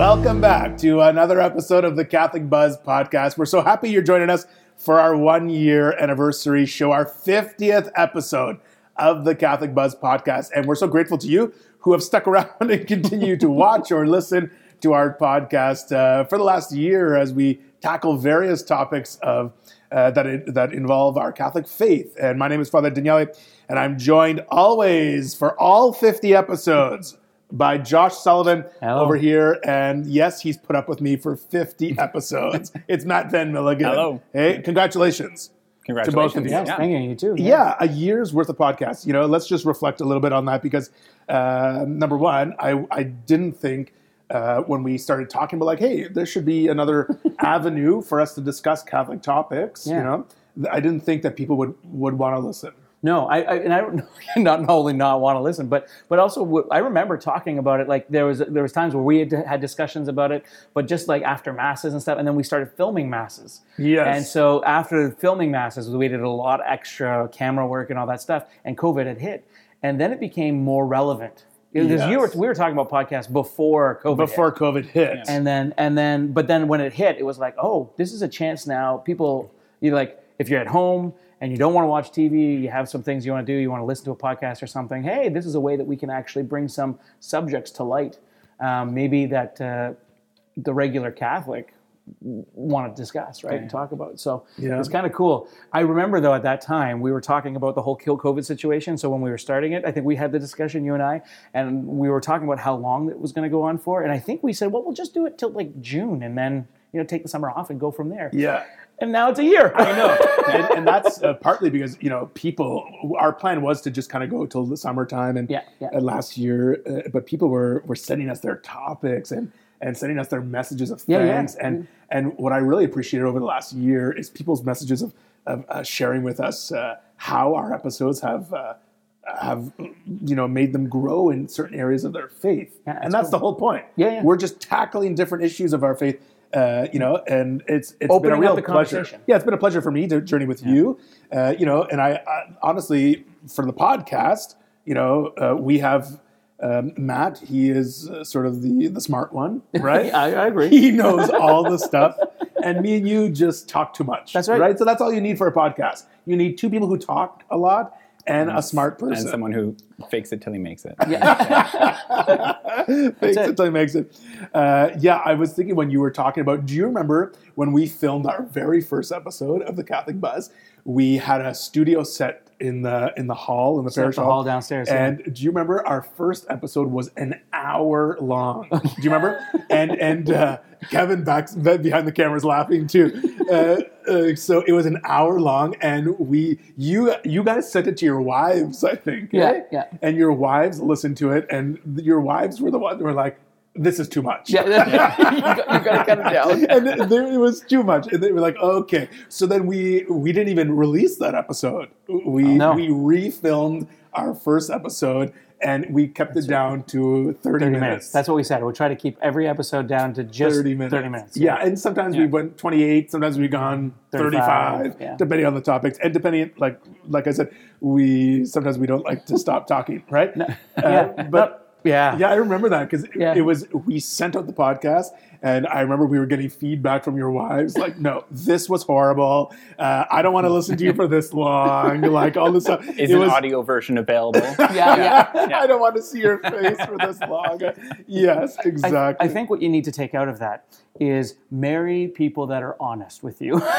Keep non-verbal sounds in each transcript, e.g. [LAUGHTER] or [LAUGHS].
Welcome back to another episode of the Catholic Buzz podcast. We're so happy you're joining us for our one year anniversary show, our 50th episode of the Catholic Buzz podcast. And we're so grateful to you who have stuck around [LAUGHS] and continue to watch or listen to our podcast uh, for the last year as we tackle various topics of uh, that that involve our Catholic faith. And my name is Father Daniele, and I'm joined always for all 50 episodes by Josh Sullivan Hello. over here. And yes, he's put up with me for 50 [LAUGHS] episodes. it's Matt Van Milligan. Hello. Hey, congratulations. Congratulations. To both of you. Yes, Yeah. thank you. You too. Yeah, a year's worth of podcasts. You know, let's just reflect a little bit on that because uh, number one, I, I didn't think uh, when we started talking about like, hey, there should be another [LAUGHS] avenue for us to discuss Catholic topics. You know, I didn't think that people would would want to listen. No, I, I and I don't [LAUGHS] not only not want to listen, but but also w- I remember talking about it. Like there was there was times where we had had discussions about it, but just like after masses and stuff, and then we started filming masses. Yes. And so after filming masses, we did a lot of extra camera work and all that stuff, and COVID had hit, and then it became more relevant. Because you were we were talking about podcasts before COVID. hit. Before COVID hit. and then and then but then when it hit it was like oh this is a chance now people you like if you're at home and you don't want to watch tv you have some things you want to do you want to listen to a podcast or something hey this is a way that we can actually bring some subjects to light. Um, maybe that uh, the regular catholic want to discuss right and talk about so Yeah. it's kind of cool. I remember though at that time we were talking about the whole kill covid situation. So when we were starting it i think we had the discussion you and i and we were talking about how long it was going to go on for. And i think we said well we'll just do it till like june and then you know take the summer off and go from there yeah. and now it's a year I know, and, and that's uh, partly because you know people. Our plan was to just kind of go till the summertime, and Yeah, yeah. uh, last year, uh, but people were were sending us their topics and and sending us their messages of Yeah, yeah. thanks, and and what I really appreciated over the last year is people's messages of of uh, sharing with us uh, how our episodes have. Uh, have you know made them grow in certain areas of their faith, Yeah, and that's that's the whole point. Yeah, yeah. we're just tackling different issues of our faith, uh, you know, and it's it's Opening been a real pleasure. Yeah, it's been a pleasure for me to journey with you. Uh, you know, and I, I honestly, for the podcast, you know, uh, we have um, Matt. He is uh, sort of the the smart one, [LAUGHS] right? I, I agree he knows all the stuff, and me and you just talk too much. That's right. Right. So that's all you need for a podcast. You need two people who talk a lot and a smart person. And someone who fakes it till he makes it. Yeah. [LAUGHS] [LAUGHS] Fakes it. it till he makes it. Uh, yeah, I was thinking when you were talking about. Do you remember when we filmed our very first episode of the Catholic Buzz? We had a studio set in the in the hall in the Set parish the hall downstairs, yeah. And do you remember our first episode was an hour long? do you remember? [LAUGHS] and and uh, Kevin back behind the cameras laughing too. Uh, uh, so it was an hour long, and we you you guys sent it to your wives, I think. Yeah, right? yeah. And your wives listened to it, and your wives were the ones who were like, "This is too much." yeah, you, got, [LAUGHS] you gotta cut it down and there, it was too much. And they were like, okay. So then we we didn't even release that episode. We no. we refilmed our first episode and we kept it down to 30, 30 minutes. minutes. That's what we said. We'll try to keep every episode down to just 30 minutes. 30 minutes. Yeah, and sometimes we went 28, sometimes we gone 35, 35, yeah. depending on the topics. And depending like like I said, we sometimes we don't like to stop talking, right? Uh, Yeah, but yeah. yeah, I remember that because Yeah. it was we sent out the podcast, and I remember we were getting feedback from your wives like, "No, this was horrible. Uh, I don't want to listen to you for this long." [LAUGHS] Like all this stuff. Is it an was, audio version available? [LAUGHS] yeah, yeah. I don't want to see your face for this long. [LAUGHS] Yes, I, exactly. I think what you need to take out of that is marry people that are honest with you. [LAUGHS]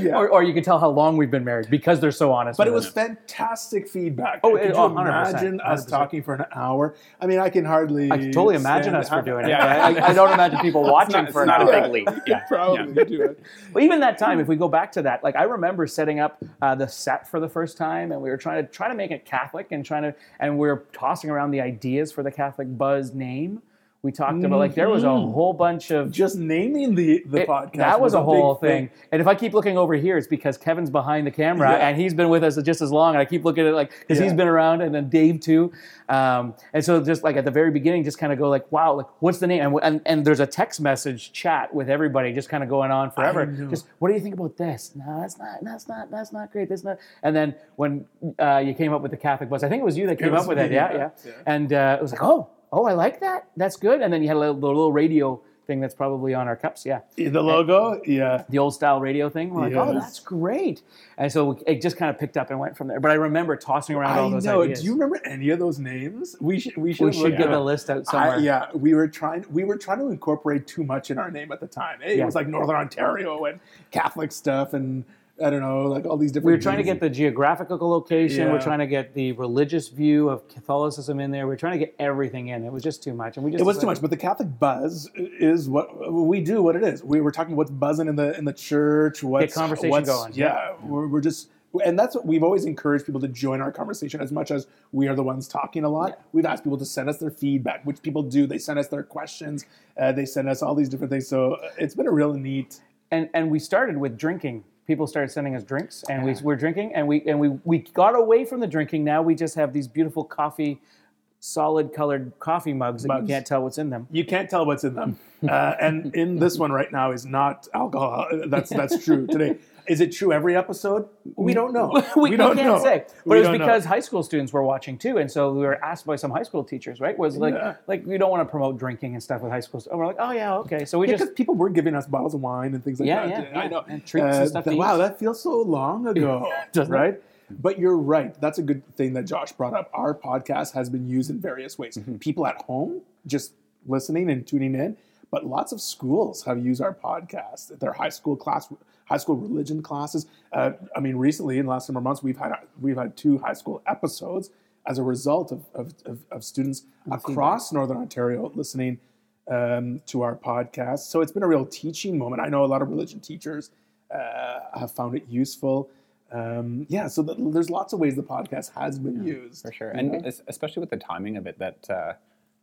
Yeah. or, or you can tell how long we've been married because they're so honest. But it was us. fantastic feedback. Oh, Could it- you oh, 100%, imagine us 100%. talking for an hour? I mean, I can hardly. I can totally imagine us for doing it. Yeah. I, I don't imagine people [LAUGHS] watching not- for it's an not a big leap. Yeah. [LAUGHS] Probably could do it. But even that time, if we go back to that, like I remember setting up uh, the set for the first time, and we were trying to try to make it Catholic, and trying to, and we were tossing around the ideas for the Catholic Buzz name. We talked about like there was a whole bunch of Just naming the the It- podcast. that was, a big whole thing. And if I keep looking over here, it's because Kevin's behind the camera Yeah. and he's been with us just as long. And I keep looking at it like because he's been around, and then Dave too. Um, and so just like at the very beginning, just kind of go like, "Wow, like what's the name?" And, and and there's a text message chat with everybody, just kind of going on forever. Just what do you think about this? No, that's not. That's not. That's not great. That's not. And then when uh, you came up with the Catholic Buzz, I think it was you that came up with it. Yeah, yeah, yeah. yeah. And uh, it was like, oh. Oh, I like that. That's good. And then you had a little, the little radio thing that's probably on our cups. Yeah. The logo, yeah. The old style radio thing. We're like, oh, that's great. And so it just kind of picked up and went from there. But I remember tossing around all I those know. ideas. Do you remember any of those names? We should. We should. we should get the list out I, somewhere. yeah, we were trying. We were trying to incorporate too much in our name at the time. It Yeah. was like Northern Ontario and Catholic stuff, and I don't know, like all these different. We were trying to get the geographical location. Yeah. We're trying to get the religious view of Catholicism in there. We're trying to get everything in. It was just too much, and we just It was too much, but the Catholic buzz is what we do. What it is, we were talking what's buzzing in the in the church. What's conversation what's, going, Yeah, we're, we're just, and that's what we've always encouraged people to join our conversation as much as we are the ones talking a lot. We've asked people to send us their feedback, which people do. They send us their questions. Uh, they send us all these different things. So uh, it's been a real neat. and and we started with drinking. People started sending us drinks, and we were drinking, and we and we we got away from the drinking. Now we just have these beautiful coffee, solid colored coffee mugs Mugs. you can't tell what's in them. You can't tell what's in them, uh, and in this one right now is not alcohol. That's that's true today. Is it true every episode? We don't know. [LAUGHS] we, we don't can't know. say, but We it was don't know. because high school students were watching too, and so we were asked by some high school teachers, right? Was like, Yeah. like we don't want to promote drinking and stuff with high school. And we're like, oh yeah, okay. So we Yeah, just people were giving us bottles of wine and things like Yeah, that. yeah, yeah, I know. And treats and stuff to wow, that feels so long [LAUGHS] ago, [LAUGHS] Doesn't it? right? But you're right. That's a good thing that Josh brought up. Our podcast has been used in various ways. Mm-hmm. People at home just listening and tuning in, but lots of schools have used our podcast. Their high school class, high school religion classes. Uh, I mean, recently in the last number of months, we've had we've had two high school episodes as a result of of, of, of students across Northern Ontario listening um, to our podcast. So it's been a real teaching moment. I know a lot of religion teachers uh, have found it useful. Um, yeah, so th- there's lots of ways the podcast has been used. for sure, and es- especially with the timing of it, that uh,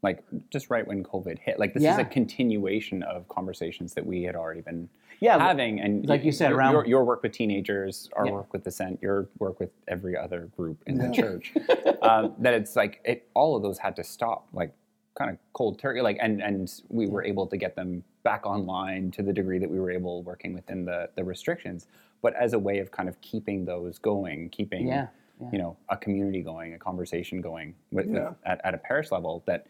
like just right when COVID hit, like this is a continuation of conversations that we had already been Yeah, having, and like you said, your, around- your, your work with teenagers, our Yeah. work with Ascent, your work with every other group in the church, [LAUGHS] um, that it's like it, all of those had to stop, like kind of cold turkey, like, and and we were able to get them back online to the degree that we were able working within the the restrictions, but as a way of kind of keeping those going, keeping Yeah, yeah. you know a community going, a conversation going with, Yeah. at, at a parish level that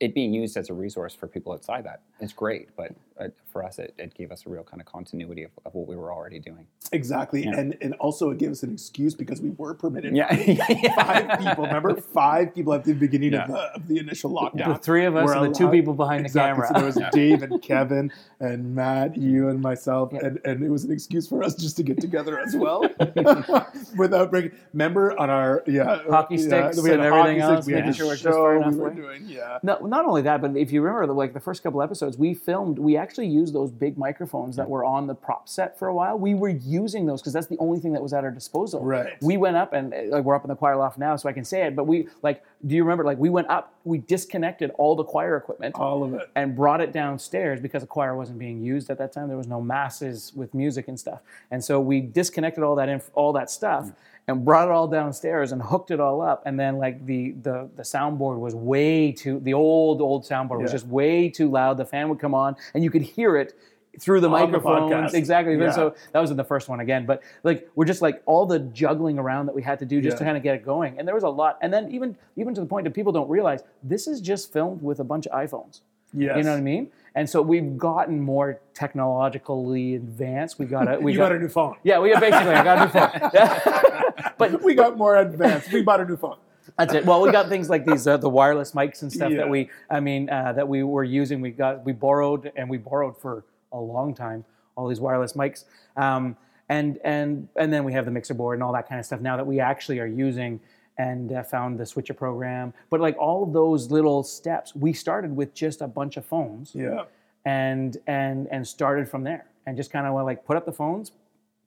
it being used as a resource for people outside that is great, but uh, for us, it, it gave us a real kind of continuity of, of what we were already doing. Exactly, and and also it gave us an excuse because we were permitted. Yeah, [LAUGHS] Five people, remember? Five people at the beginning of, the, of the initial lockdown. The three of us were and the two people behind the camera. So there was [LAUGHS] Dave and Kevin and Matt, you and myself, and, and it was an excuse for us just to get together as well [LAUGHS] without breaking. Remember on our yeah Hockey yeah, sticks we had and everything sticks, else, We had making the sure we're just show far we were doing. Yeah, No, not only that, but if you remember, the, like the first couple episodes, we filmed. We actually used those big microphones that were on the prop set for a while. We were using those because that's the only thing that was at our disposal. Right. We went up and uh, like we're up in the choir loft now, so I can say it. But we like, do you remember? Like we went up, we disconnected all the choir equipment all of it. and brought it downstairs because the choir wasn't being used at that time. There was no masses with music and stuff, and so we disconnected all that inf- all that stuff and brought it all downstairs and hooked it all up. And then like the the the soundboard was way too the old old soundboard was just way too loud. The fan would come on and you could hear it through the On the microphones podcast. exactly Yeah. so that was in the first one again but like we're just like all the juggling around that we had to do just to kind of get it going and there was a lot and then even even to the point that people don't realize this is just filmed with a bunch of iphones Yes. you know what I mean? And so we've gotten more technologically advanced. We got a we [LAUGHS] You got, got a new phone. yeah, we basically I got a new phone. [LAUGHS] Yeah. but We got more advanced. We bought a new phone. that's it. Well, we got things like these uh, the wireless mics and stuff Yeah. that we I mean uh, that we were using. We got we borrowed and we borrowed for a long time all these wireless mics. Um, and and and then we have the mixer board and all that kind of stuff now that we actually are using and uh, found the switcher program. But like all those little steps, we started with just a bunch of phones Yeah. and and and started from there and just kind of like put up the phones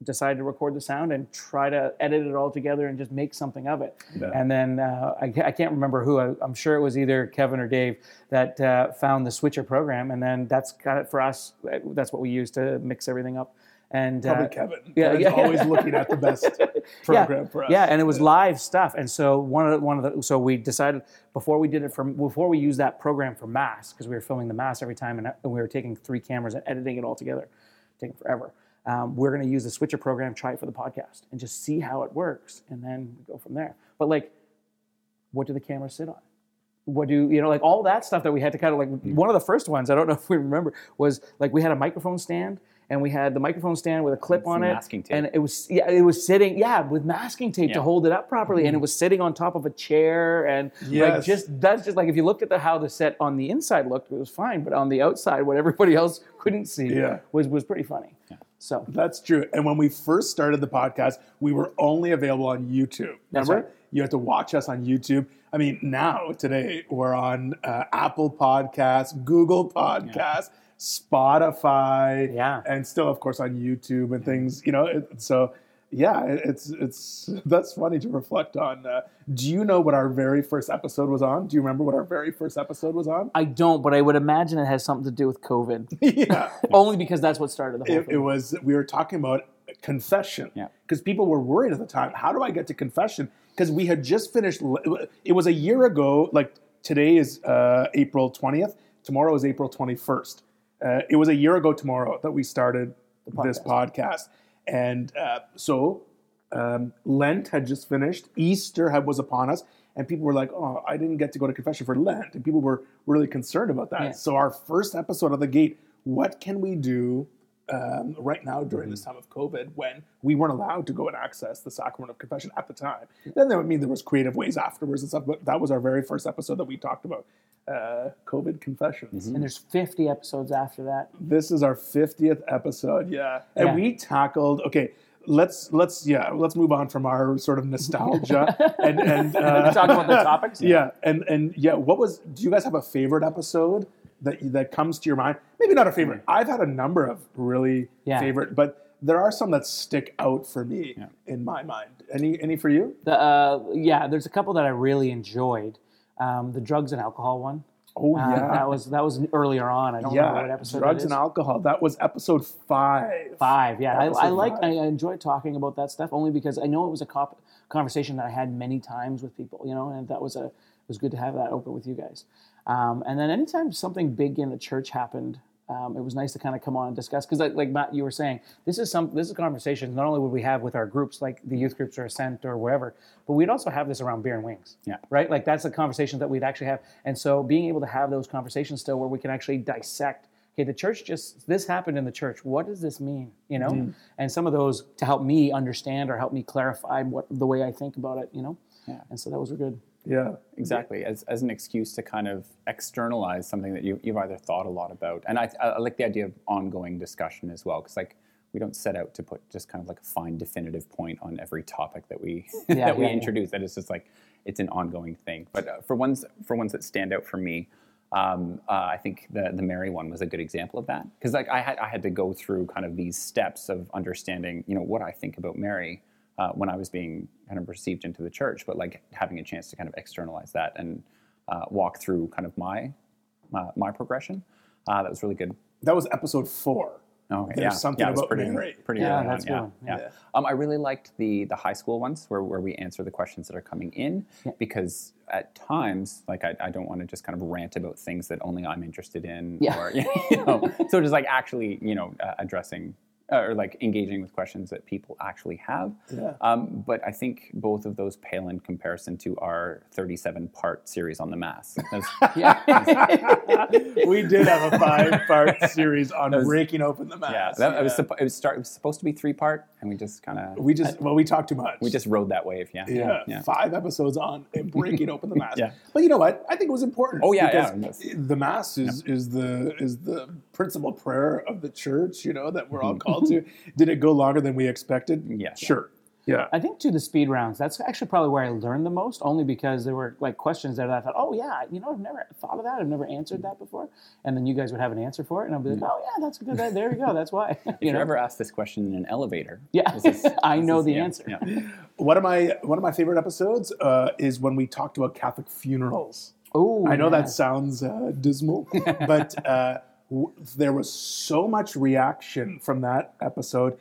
decided to record the sound and try to edit it all together and just make something of it Yeah. and then uh, I, I can't remember who I, i'm sure it was either kevin or dave that uh, found the switcher program and then that's got it for us that's what we use to mix everything up and Probably uh, Kevin. yeah, Kevin's yeah. always looking at the [LAUGHS] best program yeah, for us. Yeah, and it was live stuff. And so one of the, one of the so we decided before we did it for before we used that program for mass because we were filming the mass every time and, and we were taking three cameras and editing it all together, taking forever. Um, we're going to use the switcher program, try it for the podcast, and just see how it works, and then go from there. But like, what do the cameras sit on? what do you know like all that stuff that we had to kind of like one of the first ones i don't know if we remember was like we had a microphone stand and we had the microphone stand with a clip on it masking tape. and it was yeah it was sitting yeah with masking tape to hold it up properly and it was sitting on top of a chair and like just that's just like if you looked at the how the set on the inside looked it was fine but on the outside what everybody else couldn't see Yeah. was was pretty funny Yeah. so That's true. And when we first started the podcast, we were only available on YouTube. That's Remember? right. You had to watch us on YouTube. I mean, now today we're on uh, Apple Podcasts, Google Podcasts, Spotify, Yeah. and still, of course, on YouTube and things. You know, it, so yeah, it, it's it's [LAUGHS] that's funny to reflect on. Uh, do you know what our very first episode was on? Do you remember what our very first episode was on? i don't but i would imagine it has something to do with covid [LAUGHS] yeah. [LAUGHS] only because that's what started the whole it, thing it was we were talking about confession Yeah. because people were worried at the time how do i get to confession because we had just finished it was a year ago like today is uh, april 20th tomorrow is april 21st uh, it was a year ago tomorrow that we started this podcast. And uh, so um, lent had just finished. Easter had, was upon us. And people were like oh i didn't get to go to confession for lent. And people were really concerned about that. Yeah. so our first episode of the gate what can we do um, right now during this time of COVID when we weren't allowed to go and access the sacrament of confession at the time. Then that would mean there was creative ways afterwards and stuff, but that was our very first episode that we talked about uh, COVID confessions. and there's 50 episodes after that This is our 50th episode, yeah. And Yeah. we tackled, okay, let's, let's, yeah, let's move on from our sort of nostalgia [LAUGHS] and, and uh, talk about the topics [LAUGHS] yeah, and and yeah, what was? Do you guys have a favorite episode that that comes to your mind? Maybe not a favorite. I've had a number of really Yeah. favorite, but there are some that stick out for me in my mind. Any any for you? The, uh, yeah, there's a couple that I really enjoyed. Um, the drugs and alcohol one. Oh Uh, yeah, that was that was earlier on. I don't remember what yeah. episode Drugs and alcohol. That was episode five. Five. Yeah, I, I like. I enjoy talking about that stuff only because I know it was a cop- conversation that I had many times with people. You know, and that was a it was good to have that open with you guys. Um, and then anytime something big in the church happened. Um, it was nice to kind of come on and discuss because, like, like Matt, you were saying, this is some this is conversations. Not only would we have with our groups, like the youth groups or Ascent or wherever, but we'd also have this around beer and wings. Yeah. right? Like that's a conversation that we'd actually have. And so being able to have those conversations still where we can actually dissect, okay, the church just this happened in the church. What does this mean? You know? Mm-hmm. And some of those to help me understand or help me clarify what the way I think about it, you know? Yeah. And so that was a good. Yeah, exactly as, as an excuse to kind of externalize something that you, you've either thought a lot about. And I, I like the idea of ongoing discussion as well because like we don't set out to put just kind of like a fine definitive point on every topic that we [LAUGHS] Yeah, that we yeah, yeah. introduce. That it's just like it's an ongoing thing. But uh, for ones for ones that stand out for me um, uh, I think the the Mary one was a good example of that. Because like I had I had to go through kind of these steps of understanding you know what I think about Mary uh, when I was being kind of received into the church, but like having a chance to kind of externalize that and uh, walk through kind of my my, my progression. Uh, that was really good. that was episode four. Okay, There's yeah, something yeah, was about pretty, Mary. pretty Yeah, that's on, yeah, cool. yeah. Yeah. Um, I really liked the the high school ones where, where we answer the questions that are coming in because at times, like I, I don't want to just kind of rant about things that only I'm interested in, Yeah. or [LAUGHS] you know, so just like actually, you know, uh, addressing uh, or like engaging with questions that people actually have. Yeah. Um, but I think both of those pale in comparison to our 37 part series on the mass. That's- [LAUGHS] [LAUGHS] we did have a five-part [LAUGHS] series on was- breaking open the mass. yeah, that, It, was it was start. It was supposed to be three part, and we just kind of we just well, we talked too much. we just rode that wave. Yeah, yeah, yeah. five episodes on and breaking open the mass. Yeah. But you know what? I think it was important. Oh, yeah, yeah, The mass is, is the is the principal prayer of the church. You know that we're all called to. Did it go longer than we expected? Yeah. Sure. Yeah. I think to the speed rounds, that's actually probably where I learned the most, only because there were like questions there that I thought, oh yeah, you know, I've never thought of that, I've never answered that before, and then you guys would have an answer for it, and I'd be like, oh yeah, that's good, there you go, that's why. [LAUGHS] If you you're know? ever asked this question in an elevator, [LAUGHS] Yeah, this I know is- the yeah, answer. yeah. [LAUGHS] One of my one of my favorite episodes uh, is when we talked about Catholic funerals. Oh, I know yeah. that sounds uh, dismal, but uh, w- there was so much reaction hmm. from that episode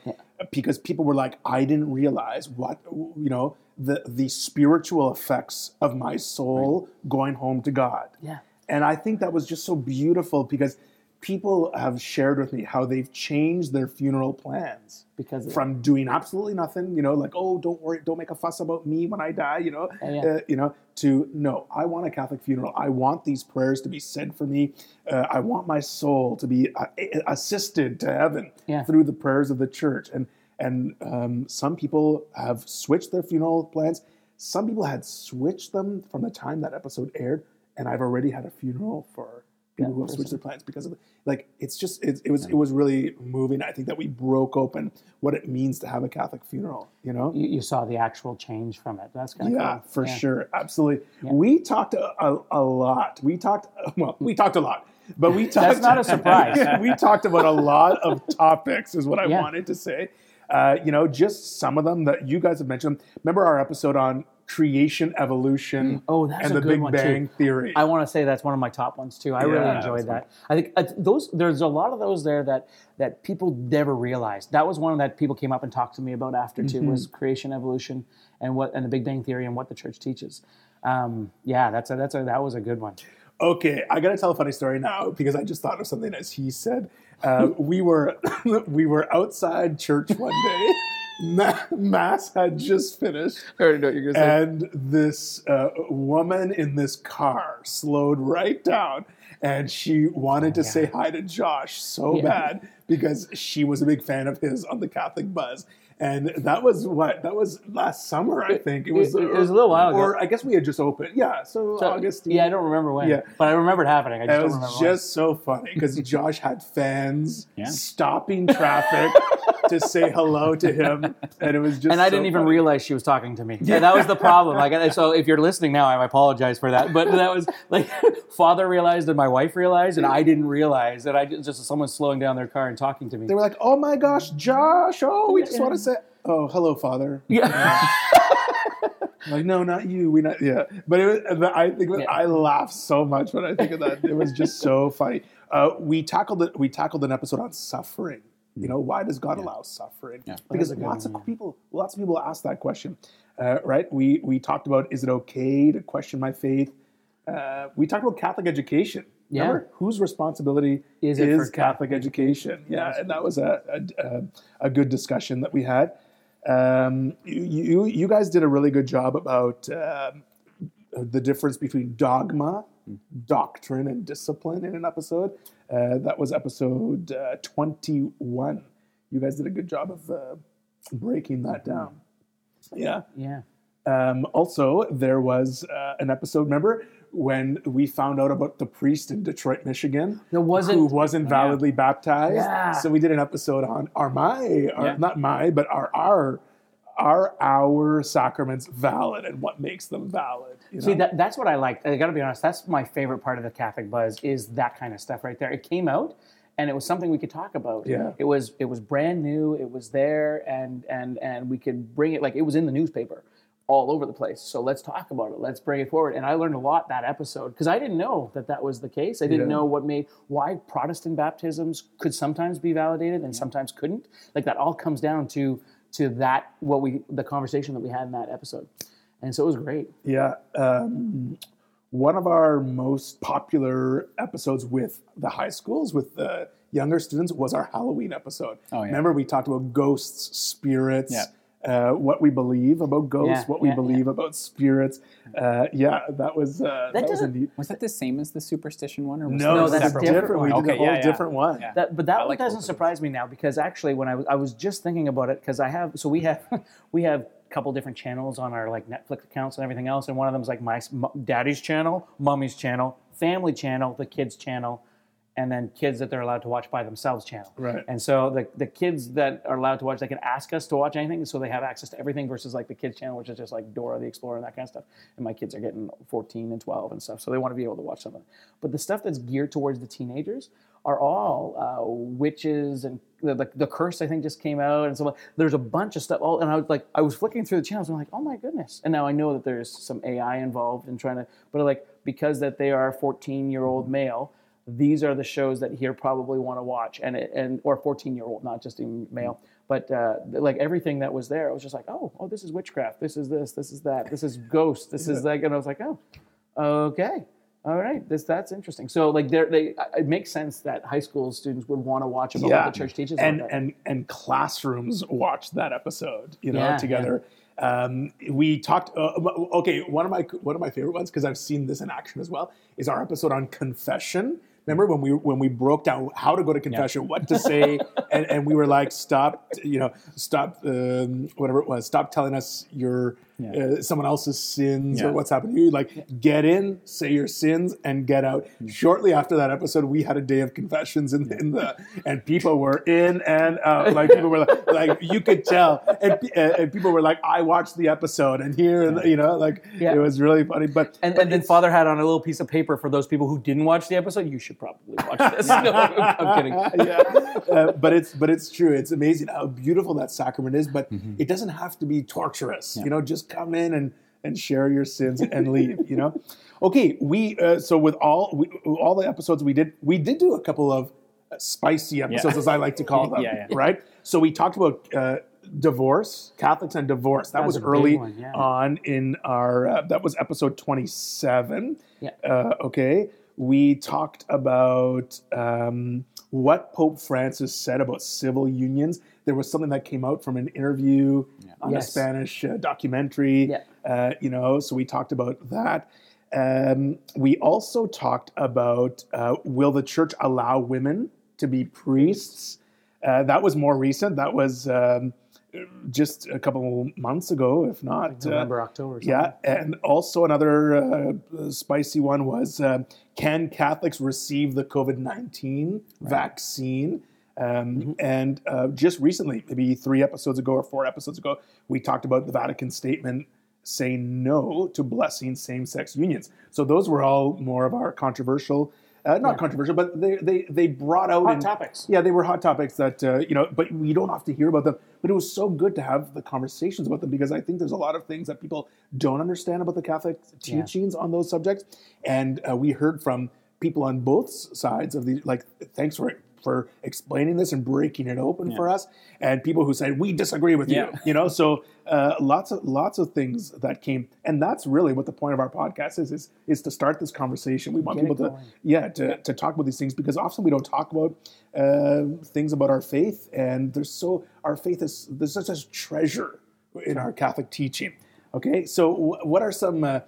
because people were like, "I didn't realize what you know the the spiritual effects of my soul going home to God." Yeah. and I think that was just so beautiful because people have shared with me how they've changed their funeral plans because from doing absolutely nothing, you know, like oh, don't worry, don't make a fuss about me when I die, you know, Yeah, yeah. Uh, you know, to no, I want a Catholic funeral. I want these prayers to be said for me. Uh, I want my soul to be uh, assisted to heaven Yeah. through the prayers of the church. And and um, some people have switched their funeral plans. Some people had switched them from the time that episode aired, and I've already had a funeral for people Yeah, who have switched their plans because of like it's just it, it was it was really moving. I think that we broke open what it means to have a Catholic funeral. You know, you, you saw the actual change from it. That's kind of yeah, cool. for Yeah. sure, absolutely. We talked a, a, a lot. We talked [LAUGHS] well, we talked a lot, but we [LAUGHS] talked. That's not a surprise. [LAUGHS] we talked about a lot of topics, is what I Yeah. wanted to say. Uh, you know, just some of them that you guys have mentioned. Remember our episode on creation, evolution, Oh, that's and a the good Big one, Bang too. theory. I want to say that's one of my top ones too. I really enjoyed that. I think uh, those there's a lot of those there that that people never realized. That was one that people came up and talked to me about after too. Mm-hmm. Was creation, evolution, and what and the Big Bang theory and what the church teaches. Um, yeah, that's a that's a that was a good one. Okay, I gotta tell a funny story now because I just thought of something as he said. Uh, we were [LAUGHS] we were outside church one day. [LAUGHS] Ma- Mass had just finished, I already know what you're gonna and this uh, woman in this car slowed right down, and she wanted to say hi to Josh so Yeah. bad because she was a big fan of his on the Catholic Buzz. And that was what that was last summer, I think. It was. it- it was a little while ago. Or I guess we had just opened. Yeah, so, So, August. Yeah, I don't remember when. Yeah. but I remember it happening. I just It don't was remember when. just so funny because Josh had fans Yeah. stopping traffic [LAUGHS] to say hello to him, and it was just. and I so didn't even funny. realize she was talking to me. Yeah, that was the problem. Like, so if you're listening now, I apologize for that. But that was like, [LAUGHS] father realized and my wife realized, and I didn't realize that I just someone slowing down their car and talking to me. They were like, "Oh my gosh, Josh! Oh, we just want to say, oh, hello, Father." Yeah, [LAUGHS] Like, no, not you. We not. Yeah, but it was, I think Yeah. I laugh so much when I think of that. It was just so funny. Uh, we tackled it. We tackled an episode on suffering. You know, why does God allow suffering? Because good lots one, of people, lots of people ask that question, uh, right? We we talked about is it okay to question my faith? Uh, we talked about Catholic education. Yeah. Remember whose responsibility Is for Catholic education? Yeah, and that was a a, a, good discussion that we had. Um, you, you you guys did a really good job about um, the difference between dogma, doctrine, and discipline in an episode. Uh, that was episode uh, 21. You guys did a good job of uh, breaking that down. Yeah. yeah. Um, also, there was uh, an episode, remember, when we found out about the priest in Detroit, Michigan, wasn't- who wasn't validly baptized. Yeah. So we did an episode on are my, are, Yeah. not my, but are our, are our sacraments valid and what makes them valid? you See, that, that's what I like. I got to be honest. That's my favorite part of the Catholic Buzz is that kind of stuff right there. It came out, and it was something we could talk about. Yeah. It was it was brand new. It was there, and and and we could bring it like it was in the newspaper, all over the place. So let's talk about it. Let's bring it forward. And I learned a lot that episode because I didn't know that that was the case. I didn't Yeah. know what made why Protestant baptisms could sometimes be validated and sometimes couldn't. Like that all comes down to to that what we the conversation that we had in that episode. And so it was great. Yeah. Um, one of our most popular episodes with the high schools, with the younger students, was our Halloween episode. Oh, yeah. Remember, we talked about ghosts, spirits, Yeah. Uh, what we believe about ghosts, Yeah, what we yeah, believe about spirits. Uh, yeah, that was uh, that, was doesn't- Was that the same as the superstition one, or was No, that No, that's a separate. different We one. did a Okay, whole yeah, yeah. different one. Yeah. That, but that I one like doesn't surprise me now because actually, when I was, I was just thinking about it because I have so we have [LAUGHS] we have a couple different channels on our like Netflix accounts and everything else, and one of them is like my s- m- daddy's channel, mommy's channel, family channel, the kids channel, and then kids that they're allowed to watch by themselves channel. Right. And so the the kids that are allowed to watch, they can ask us to watch anything, so they have access to everything. Versus like the kids channel, which is just like Dora the Explorer and that kind of stuff. And my kids are getting 14 and 12 and stuff, so they want to be able to watch something. But the stuff that's geared towards the teenagers are all uh, witches and the, the, the curse. I think just came out, and so there's a bunch of stuff. All and I was like, I was flicking through the channels, and I'm like, oh my goodness! And now I know that there's some AI involved in trying to, but like because that they are 14 year old male these are the shows that he'll probably want to watch and it, and or 14 year old not just even male but uh, like everything that was there i was just like oh oh this is witchcraft this is this this is that this is ghost this is like and i was like oh okay All right, this that's interesting. So like there, they it makes sense that high school students would want to watch about what the church teaches. and and and classrooms watch that episode, you know, Yeah, together. Um, we talked. Uh, okay, one of my one of my favorite ones because I've seen this in action as well is our episode on confession. Remember when we when we broke down how to go to confession, what to say, [LAUGHS] and, and we were like, stop, you know, stop, um, whatever it was, stop telling us your uh, someone else's sins Yeah. or what's happened to you. Like, get in, say your sins, and get out. Shortly after that episode, we had a day of confessions in, in the, and people were in and out. [LAUGHS] Like people were like, like you could tell, and, and and people were like, I watched the episode, and here, and you know, like Yeah. it was really funny. But And, but and then Father had on a little piece of paper for those people who didn't watch the episode. You should probably watch this. [LAUGHS] [LAUGHS] no, I'm kidding. yeah, uh, but it's but it's true. It's amazing how beautiful that sacrament is. But Mm-hmm. it doesn't have to be torturous. You know, just come in and and share your sins and leave. You know. [LAUGHS] Okay, we uh, so with all we, all the episodes we did, we did do a couple of uh, spicy episodes, as I like to call [LAUGHS] them. Yeah, yeah. Right. So we talked about. Uh, divorce catholics and divorce that That's was early one, yeah. on in our uh, that was episode 27 Yeah. uh, okay we talked about um, what Pope Francis said about civil unions. There was something that came out from an interview on a Spanish uh, documentary. Yeah. Uh, you know, so we talked about that. Um, we also talked about uh, will the church allow women to be priests? Uh, that was more recent. That was um, just a couple months ago, if not. uh, November, October. or yeah, and also another uh, spicy one was uh, can Catholics receive the COVID 19 vaccine? Um, And uh, just recently, maybe three episodes ago or four episodes ago, we talked about the Vatican statement saying no to blessing same sex unions. So those were all more of our controversial. Uh, not controversial, but they, they they brought out Hot in- topics. Yeah, they were hot topics that uh, you know, but you don't have to hear about them. But it was so good to have the conversations about them because I think there's a lot of things that people don't understand about the Catholic teachings on those subjects, and uh, we heard from people on both sides of the like. Thanks for for explaining this and breaking it open for us, and people who said we disagree with Yeah. you. You know, so uh, lots of lots of things that came, and that's really what the point of our podcast is is is to start this conversation. We want Get people to yeah to, to talk about these things because often we don't talk about uh, things about our faith and there's so our faith is there's such a treasure in our catholic teaching okay so wh- what are some uh,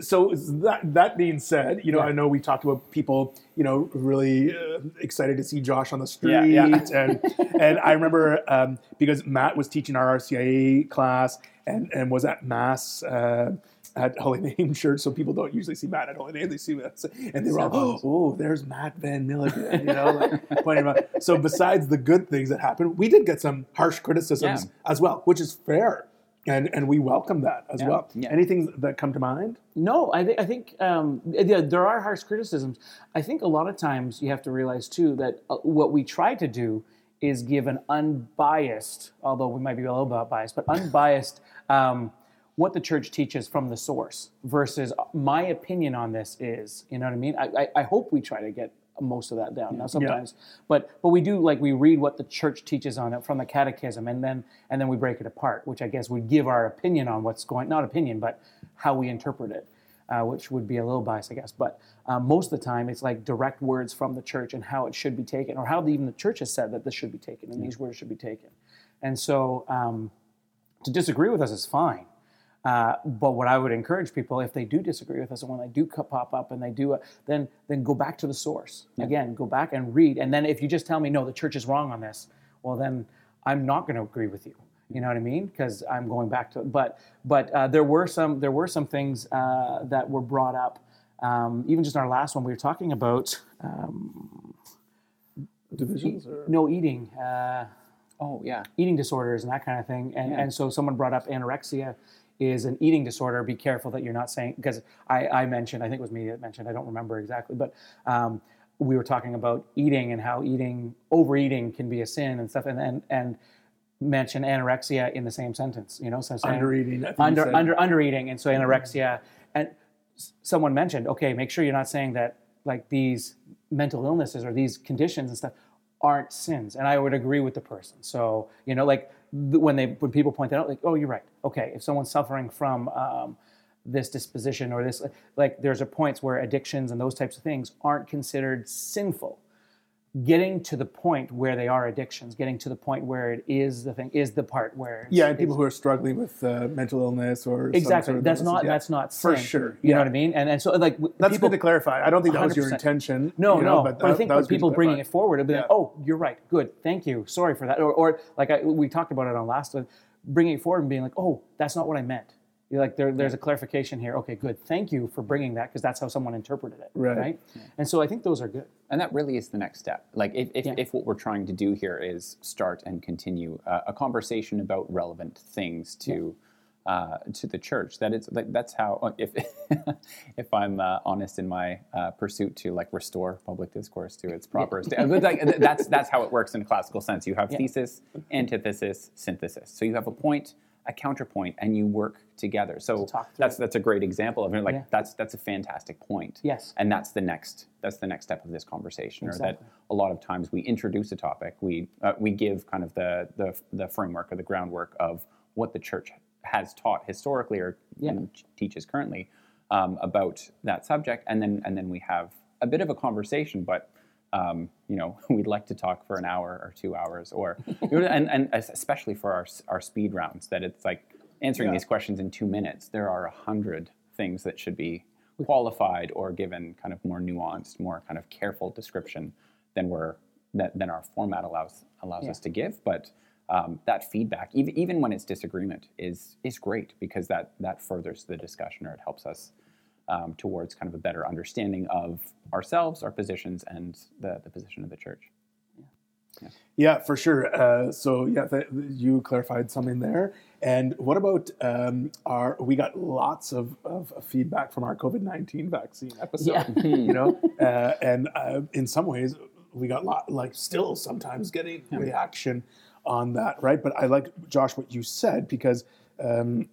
so that that being said you know i know we talked about people you know really uh, excited to see josh on the street Yeah, yeah. and and i remember um, because matt was teaching our rcia class and and was at mass uh, at Holy Name Church, so people don't usually see Matt at Holy Name. They see us, and they were all, "Oh, oh, there's Matt Van Milligan," you know, like pointing out. So besides the good things that happened, we did get some harsh criticisms Yeah. as well, which is fair, and and we welcome that as Yeah, well. yeah. Anything that come to mind? No, I, th- I think um, yeah, there are harsh criticisms. I think a lot of times you have to realize too that uh, what we try to do is give an unbiased, although we might be a little bit biased, but unbiased um, what the church teaches from the source versus uh, my opinion on this is. You know what I mean? I, I, I hope we try to get most of that down. Now sometimes but but we do like we read what the church teaches on it from the catechism and then and then we break it apart which i guess would give our opinion on what's going not opinion but how we interpret it uh, which would be a little biased i guess. But uh, most of the time it's like direct words from the church and how it should be taken or how even the church has said that this should be taken and these words should be taken. And so um, to disagree with us is fine. Uh, but what I would encourage people, if they do disagree with us, and when they do pop up and they do, it, then then go back to the source again. Go back and read, and then if you just tell me no, the church is wrong on this, well then I'm not going to agree with you. You know what I mean? Because I'm going back to. But but uh, there were some there were some things uh, that were brought up. Um, even just in our last one, we were talking about um, Divisions or no eating. Uh, Oh yeah. eating disorders and that kind of thing. And, and so someone brought up anorexia is an eating disorder. Be careful that you're not saying, because I, I mentioned, I think it was me that mentioned, I don't remember exactly, but um, we were talking about eating and how eating, overeating can be a sin and stuff. And, and, and mention anorexia in the same sentence, you know, so saying think you under, under, under eating. And so anorexia, and someone mentioned, okay, make sure you're not saying that like these mental illnesses or these conditions and stuff aren't sins. And I would agree with the person. So, you know, like when they, when people point that out, like, oh, you're right. Okay. If someone's suffering from, um, this disposition or this like there's a points where addictions and those types of things aren't considered sinful getting to the point where they are addictions getting to the point where it is the thing is the part where Yeah, and people who are struggling with uh, mental illness or some exactly sort of that's illness, not yeah. that's not For sure, you yeah. know what i mean and and so like That's people good to clarify. I don't think that was your intention. no, you know, no. but, But, I think that people bringing it forward, be like, "Oh, you're right. Good. Thank you. Sorry for that." Or, or like I, we talked about it on last one, bringing it forward and being like, "Oh, that's not what I meant." You're like, there, "There's a clarification here." Okay, good. Thank you for bringing that because that's how someone interpreted it, Right. And so I think those are good. And that really is the next step. Like, if, if, Yeah. if what we're trying to do here is start and continue uh, a conversation about relevant things to uh, to the church, that it's like that's how. If [LAUGHS] if I'm uh, honest in my uh, pursuit to like restore public discourse to its proper state, but, like, that's that's how it works in a classical sense. You have thesis, antithesis, synthesis. So you have a point, a counterpoint, and you work together. So through that's that's a great example of it. Like Yeah. that's that's a fantastic point Yes. and that's the next that's the next step of this conversation or that a lot of times we introduce a topic we uh, we give kind of the, the the framework or the groundwork of what the church has taught historically or Yeah. teaches currently um, about that subject and then and then we have a bit of a conversation but um, you know [LAUGHS] we'd like to talk for an hour or two hours or and, and especially for our our speed rounds that it's like answering Yeah. these questions in two minutes there are a hundred things that should be qualified or given kind of more nuanced, more kind of careful description than we're that than our format allows allows us to give. But um, that feedback, even even when it's disagreement, is is great because that that furthers the discussion or it helps us um, towards kind of a better understanding of ourselves, our positions, and the the position of the church. Yeah, for sure. Uh, so yeah, th- you clarified something there. And what about um, our? We got lots of, of feedback from our COVID nineteen vaccine episode. Yeah. [LAUGHS] you know, uh, and uh, in some ways, we got lot like still sometimes getting reaction on that, right? But I like Josh what you said because um,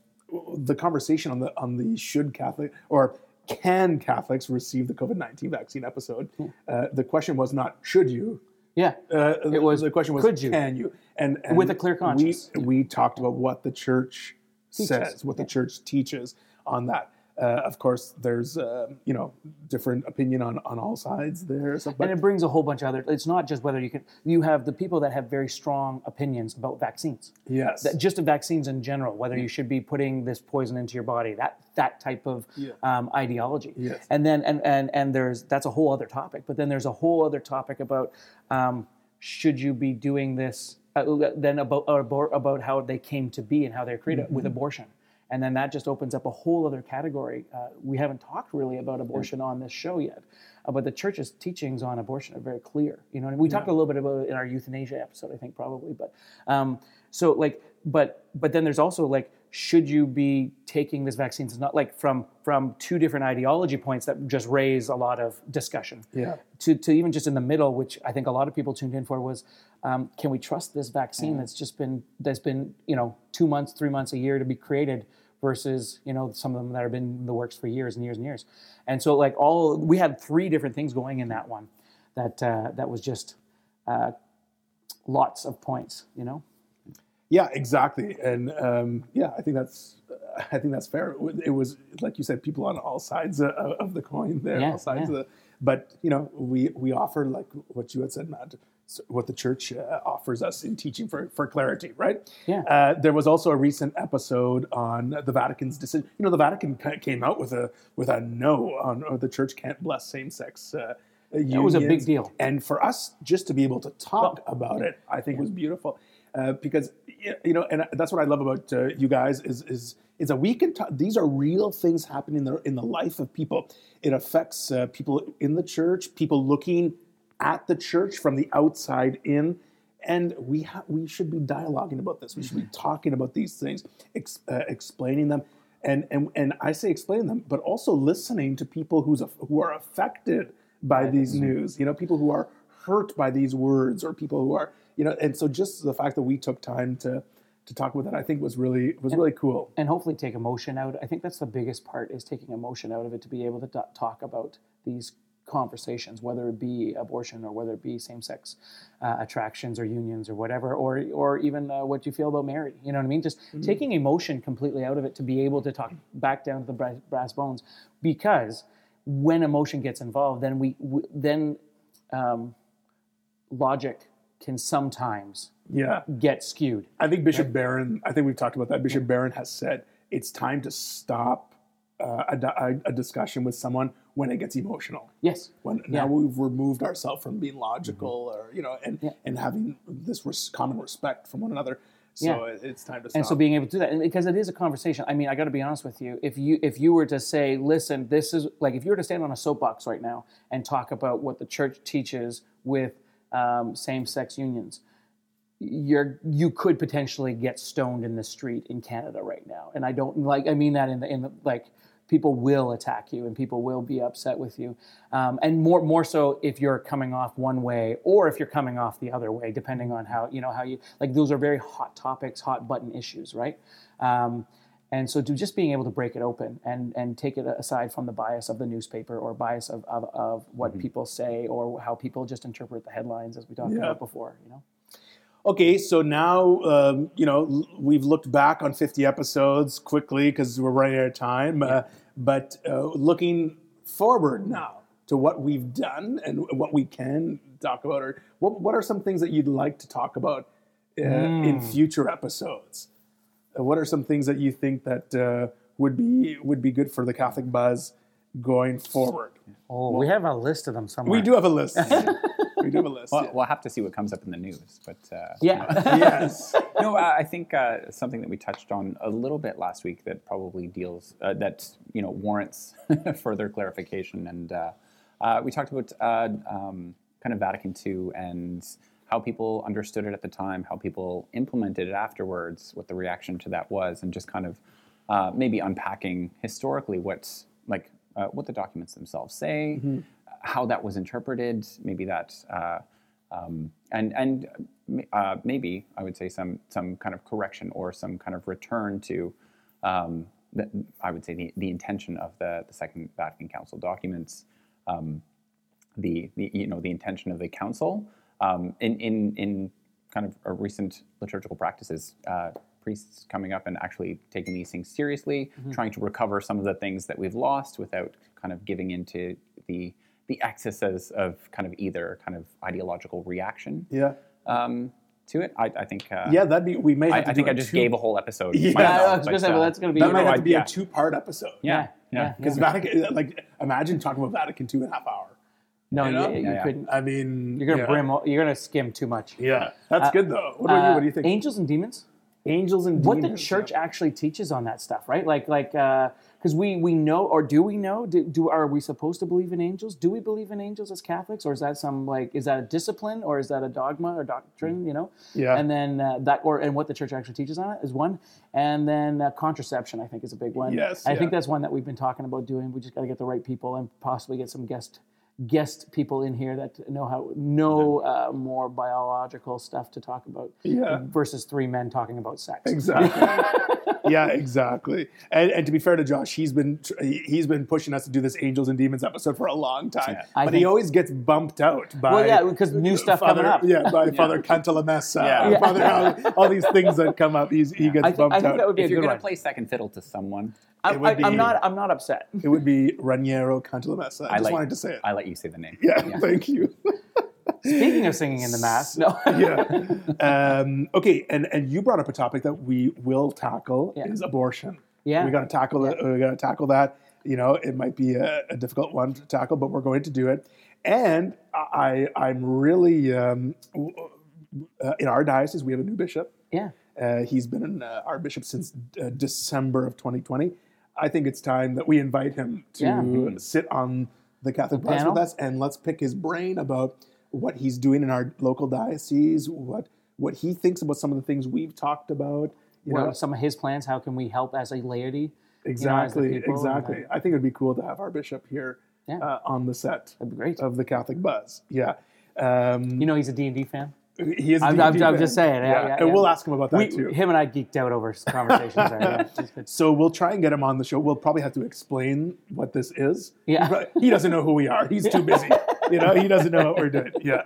the conversation on the on the should Catholic or can Catholics receive the COVID nineteen vaccine episode? Uh, the question was not should you, Yeah. uh, It was, the question was could you? can you and, and With a clear conscience. we, we talked about what the church says what the church teaches on that uh, of course there's um, you know different opinion on on all sides there so, and it brings a whole bunch of other. It's not just whether you can. You have the people that have very strong opinions about vaccines. yes that just of vaccines in general, whether you should be putting this poison into your body, that that type of Yeah. um, ideology. Yes. And then and, and and there's that's a whole other topic. But then there's a whole other topic about um, should you be doing this? Uh, then about about about how they came to be and how they're created with abortion. And then that just opens up a whole other category. Uh, we haven't talked really about abortion on this show yet, uh, but the church's teachings on abortion are very clear. You know, and we talked a little bit about it in our euthanasia episode, I think probably. But um, so like, but but then there's also like, should you be taking this vaccine? It's not like from from two different ideology points that just raise a lot of discussion. yeah To, to even just in the middle, which I think a lot of people tuned in for was, um, can we trust this vaccine that's just been that's been you know two months, three months, a year to be created versus you know some of them that have been in the works for years and years and years, and so like all we had three different things going in that one, that uh, that was just uh, lots of points, you know. Yeah exactly and um, yeah i think that's i think that's fair it was, like you said people on all sides of, of the coin there Yeah, all sides yeah. of the but you know we we offer like what you had said matt what the church uh, offers us in teaching for, for clarity, right? Yeah. Uh, there was also a recent episode on the Vatican's decision. You know, the Vatican came out with a with a no on or the church can't bless same sex. Uh, That was a big deal. And for us just to be able to talk about it, I think was beautiful uh, because you know, and that's what I love about uh, you guys is is is that we can talk. These are real things happening in the in the life of people. It affects uh, people in the church, people looking at the church from the outside in. And we ha- we should be dialoguing about this. We should be talking about these things, ex- uh, explaining them, and and and I say explain them, but also listening to people who's a, who are affected by these news. You know, people who are hurt by these words, or people who are you know. And so just the fact that we took time to to talk about that, I think was really was really cool. and hopefully take emotion out. I think that's the biggest part is taking emotion out of it to be able to t- talk about these conversations, whether it be abortion or whether it be same-sex uh, attractions or unions or whatever, or or even uh, what you feel about marriage. You know what I mean? Just taking emotion completely out of it to be able to talk back down to the brass, brass bones, because when emotion gets involved, then we w- then um, logic can sometimes Yeah. get skewed. I think Bishop Barron, I think we've talked about that. Bishop Barron has said it's time to stop uh, a, a discussion with someone when it gets emotional. Yes. When Yeah. now we've removed ourselves from being logical or you know and Yeah. and having this res- common respect from one another. So Yeah. it- it's time to stop. and so being able to do that and because it is a conversation i mean i got to be honest with you if you if you were to say listen this is like if you were to stand on a soapbox right now and talk about what the church teaches with um, same-sex unions you're you could potentially get stoned in the street in canada right now. And i don't like i mean that in the in the like people will attack you and people will be upset with you. Um, and more more so if you're coming off one way or if you're coming off the other way depending on how you know how you like those are very hot topics hot button issues right? Um, and so to just being able to break it open and and take it aside from the bias of the newspaper or bias of of, of what people say or how people just interpret the headlines as we talked Yeah. about before you know Okay, so now um, you know we've looked back on 50 episodes quickly because we're running out of time. Uh, but uh, looking forward now to what we've done and what we can talk about, or what what are some things that you'd like to talk about uh, in future episodes? What are some things that you think that uh, would be would be good for the Catholic Buzz going forward? oh we have a list of them somewhere We do have a list. [LAUGHS] we do have a list. Well, yeah. we'll have to see what comes up in the news, but uh, yeah [LAUGHS] yes. no, uh, I think uh, something that we touched on a little bit last week that probably deals uh, that you know warrants [LAUGHS] further clarification, and uh, uh, we talked about uh, um, kind of Vatican II and how people understood it at the time, how people implemented it afterwards, what the reaction to that was, and just kind of uh, maybe unpacking historically what's like uh, what the documents themselves say, how that was interpreted, maybe that. Uh, um, and and uh, maybe I would say some some kind of correction or some kind of return to um, the, I would say the, the intention of the, the Second Vatican Council documents, um, the, the you know the intention of the council um, in in in kind of a recent liturgical practices. Uh, priests coming up and actually taking these things seriously, trying to recover some of the things that we've lost without kind of giving into the the excesses of kind of either kind of ideological reaction Yeah. um, to it. I, I think. Uh, Yeah, that'd be. We may. I, Have to I think I just two- gave a whole episode. Yeah, myself, I was gonna say, well, uh, that's gonna be That might no, have to be yeah. a two-part episode. Yeah, yeah. [LAUGHS] Because Vatican, like, imagine talking about Vatican two and a half hour. No You you, know? you Yeah, yeah. couldn't I mean, you're gonna yeah. brim you're gonna skim too much Yeah, that's good though. What about you? Uh, What do you think? angels and demons Angels and what the church yeah. actually teaches on that stuff, right? Like, like, because we we know, or do we know? Do, do are we supposed to believe in angels? Do we believe in angels as Catholics, or is that some like is that a discipline, or is that a dogma or doctrine? You know? Yeah. And then uh, that, or and what the church actually teaches on it is one, and then uh, contraception, I think, is a big one. Yes, I yeah. think that's one that we've been talking about doing. We just got to get the right people and possibly get some guest guest people in here that know how know uh, more biological stuff to talk about Yeah. versus three men talking about sex. Exactly. [LAUGHS] yeah, exactly. And, and to be fair to Josh, he's been he- he's been pushing us to do this Angels and Demons episode for a long time, Yeah. I but he always gets bumped out by Well, yeah, because new stuff Father, coming up. Yeah, by [LAUGHS] Father Cantalamessa, Yeah. yeah. Father all, all these things that come up. He's, he gets I think, bumped I think out. that would be If a you're going to play second fiddle to someone, I, It would I, I'm not. I'm not upset. it would be Raniero Cantalamessa. I, I just like- wanted to say it. I let you say the name. yeah, thank you. Speaking of singing in the mass, no. [LAUGHS] yeah. Um, okay, and and you brought up a topic that we will tackle Yeah. is abortion. Yeah. we got to tackle it. We got to tackle that. You know, it might be a, a difficult one to tackle, but we're going to do it. And I I'm really um, uh, in our diocese we have a new bishop. yeah. Uh, he's been in, uh, our bishop since uh, December of 2020. I think it's time that we invite him to Yeah. sit on the Catholic Buzz with us, and let's pick his brain about what he's doing in our local diocese, what what he thinks about some of the things we've talked about. You What know, are some of his plans? How can we help as a laity? you know, exactly, exactly. I think it'd be cool to have our bishop here Yeah. uh, on the set That'd be great. of the Catholic Buzz. Yeah. Um, You know, he's a D and D fan. He is. a I'm, I'm, I'm just saying. Yeah, yeah, and yeah. we'll ask him about that We, too. him and I geeked out over conversations. there. [LAUGHS] So we'll try and get him on the show. We'll probably have to explain what this is. Yeah. He doesn't know who we are. He's too busy. [LAUGHS] You know, he doesn't know what we're doing. Yeah.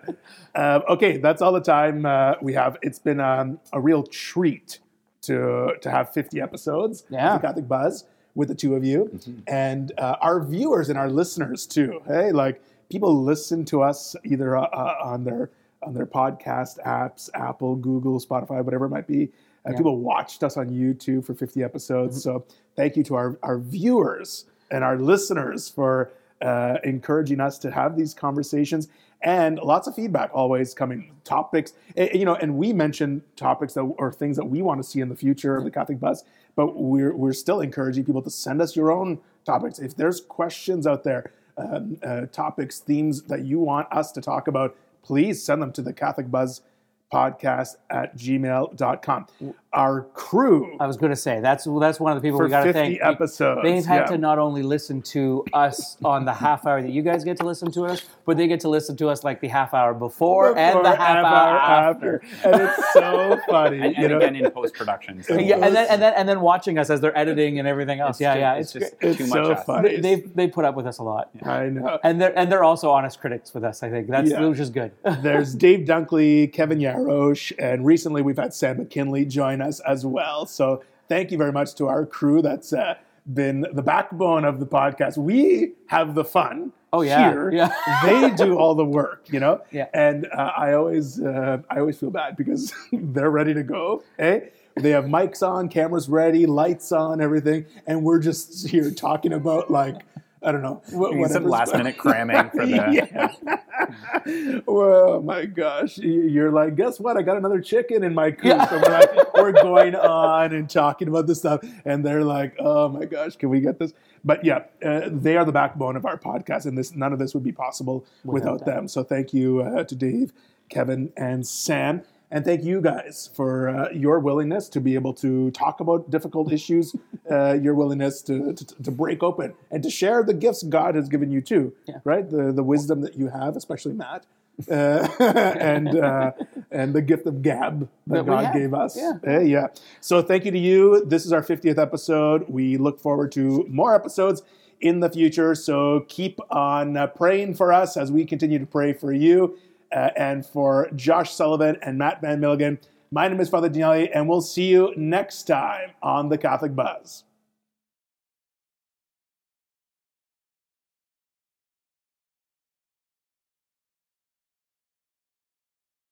Um, okay, that's all the time uh, we have. It's been um, a real treat to to have 50 episodes Yeah. of Catholic Buzz with the two of you and uh, our viewers and our listeners too. Hey, like people listen to us either uh, uh, on their on their podcast apps, Apple, Google, Spotify, whatever it might be. Uh, People watched us on YouTube for 50 episodes. So thank you to our, our viewers and our listeners for uh, encouraging us to have these conversations. And lots of feedback always coming topics. You know and we mentioned topics that or things that we want to see in the future of the catholic buzz but we're, we're still encouraging people to send us your own topics. If there's questions out there um, uh, topics themes that you want us to talk about please send them to the catholic buzz podcast at gmail.com our crew I was going to say that's that's one of the people for we got to 50 thank. episodes They've had yeah. to not only listen to us on the half hour that you guys get to listen to us, but they get to listen to us like the half hour before, and the Before half and hour after. and it's so [LAUGHS] funny and, you and know again in post production. So Yeah, and then and then and then watching us as they're editing and everything else. yeah, ju- yeah, it's it's, just it's too so much us. They, they they put up with us a lot, i know and they're and they're also honest critics with us. I think that's Yeah. which is good. [LAUGHS] There's Dave Dunkley, Kevin Yarosh, and recently we've had Sam McKinley join us as well. So thank you very much to our crew that's uh, been the backbone of the podcast. We have the fun. Oh, yeah. Here. Yeah. [LAUGHS] they do all the work, you know. Yeah. And uh, I always, uh, I always feel bad because [LAUGHS] they're ready to go. Hey, they have mics on, cameras ready, lights on, everything, and we're just here talking about like I don't know, wh- Doing some last minute cramming for the. [LAUGHS] yeah. well, my gosh, you're like, guess what? I got another chicken in my coop. Yeah. We're like, we're going on and talking about this stuff, and they're like, oh my gosh, can we get this? But yeah, uh, they are the backbone of our podcast, and this none of this would be possible without, them. So thank you uh, to Dave, Kevin, and Sam. And thank you guys for uh, your willingness to be able to talk about difficult issues, uh, your willingness to, to, to break open and to share the gifts God has given you too, right? The, the wisdom that you have, especially Matt, uh, [LAUGHS] and, uh, and the gift of gab that, That God gave us. Yeah. Uh, yeah. So thank you to you. This is our 50th episode. We look forward to more episodes in the future. So keep on uh, praying for us as we continue to pray for you uh, and for Josh Sullivan and Matt Van Milligan. My name is Father Daniele, and we'll see you next time on the Catholic Buzz.